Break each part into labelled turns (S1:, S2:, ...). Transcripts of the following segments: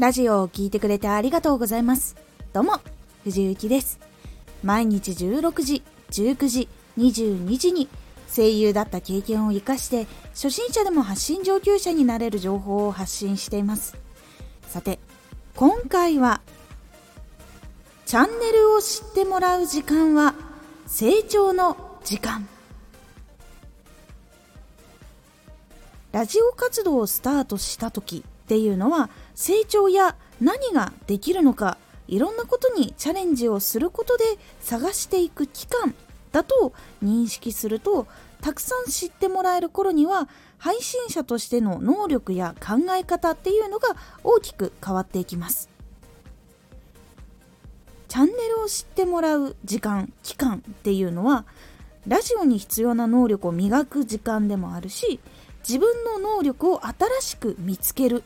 S1: ラジオを聴いてくれてありがとうございます。どうも藤幸です。毎日16時19時22時に声優だった経験を生かして初心者でも発信上級者になれる情報を発信しています。さて今回はチャンネルを知ってもらう時間は成長の時間。ラジオ活動をスタートした時っていうのは成長や何ができるのかいろんなことにチャレンジをすることで探していく期間だと認識するとたくさん知ってもらえる頃には配信者としての能力や考え方っていうのが大きく変わっていきます。チャンネルを知ってもらう時間期間っていうのはラジオに必要な能力を磨く時間でもあるし自分の能力を新しく見つける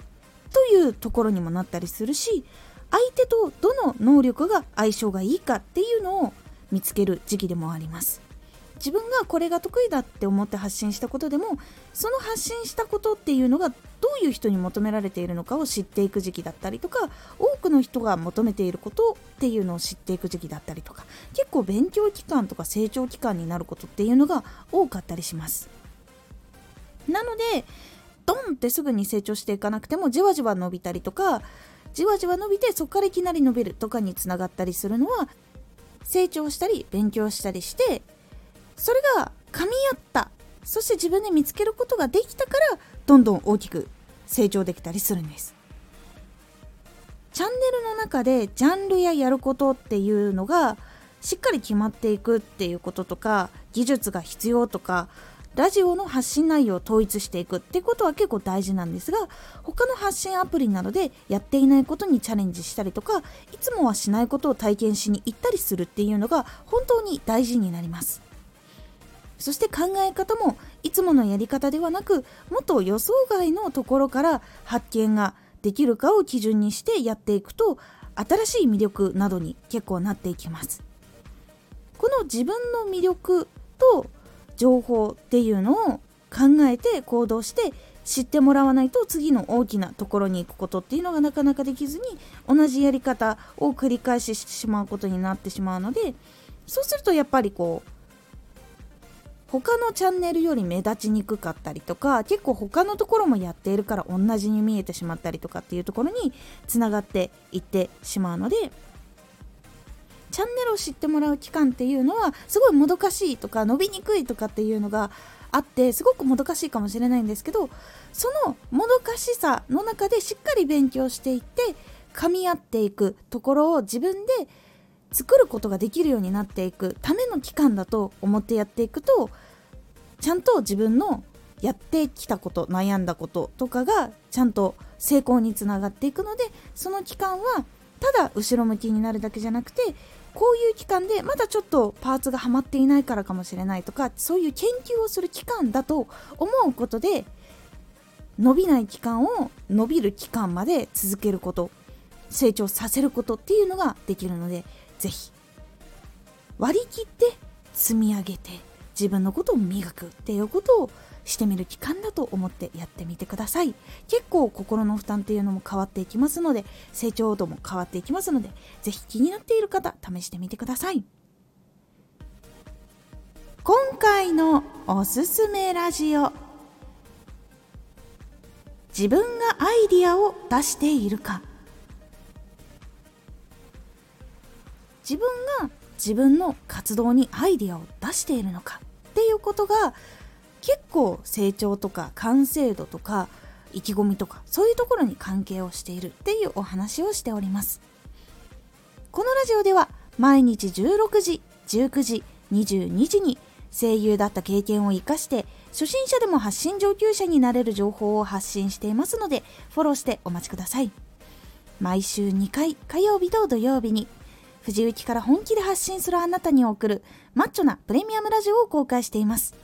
S1: というところにもなったりするし相手とどの能力が相性がいいかっていうのを見つける時期でもあります。自分がこれが得意だって思って発信したことでもその発信したことっていうのがどういう人に求められているのかを知っていく時期だったりとか多くの人が求めていることっていうのを知っていく時期だったりとか結構勉強期間とか成長期間になることっていうのが多かったりします。なのでンってすぐに成長していかなくてもじわじわ伸びたりとかじわじわ伸びてそこからいきなり伸びるとかにつながったりするのは成長したり勉強したりしてそれが噛み合ったそして自分で見つけることができたからどんどん大きく成長できたりするんです。チャンネルの中でジャンルややることっていうのがしっかり決まっていくっていうこととか技術が必要とかラジオの発信内容を統一していくってことは結構大事なんですが他の発信アプリなどでやっていないことにチャレンジしたりとかいつもはしないことを体験しに行ったりするっていうのが本当に大事になります。そして考え方もいつものやり方ではなくもっと予想外のところから発見ができるかを基準にしてやっていくと新しい魅力などに結構なっていきます。この自分の魅力と情報っていうのを考えて行動して知ってもらわないと次の大きなところに行くことっていうのがなかなかできずに同じやり方を繰り返ししてしまうことになってしまうのでそうするとやっぱりこう他のチャンネルより目立ちにくかったりとか結構他のところもやっているから同じに見えてしまったりとかっていうところにつながっていってしまうのでチャンネルを知ってもらう期間っていうのはすごいもどかしいとか伸びにくいとかっていうのがあってすごくもどかしいかもしれないんですけどそのもどかしさの中でしっかり勉強していって噛み合っていくところを自分で作ることができるようになっていく。ための期間だと思ってやっていくとちゃんと自分のやってきたこと悩んだこととかがちゃんと成功につながっていくのでその期間はただ後ろ向きになるだけじゃなくてこういう期間でまだちょっとパーツがはまっていないからかもしれないとかそういう研究をする期間だと思うことで伸びない期間を伸びる期間まで続けること成長させることっていうのができるのでぜひ。割り切って積み上げて自分のことを磨くっていうことをしてみる期間だと思ってやってみてください。結構心の負担っていうのも変わっていきますので成長度も変わっていきますのでぜひ気になっている方試してみてください。今回のおすすめラジオ。自分がアイディアを出しているか。自分が自分の活動にアイディアを出しているのかっていうことが結構成長とか完成度とか意気込みとかそういうところに関係をしているっていうお話をしております。このラジオでは毎日16時19時22時に声優だった経験を生かして初心者でも発信上級者になれる情報を発信していますのでフォローしてお待ちください。毎週2回火曜日と土曜日に藤雪から本気で発信するあなたに送るマッチョなプレミアムラジオを公開しています。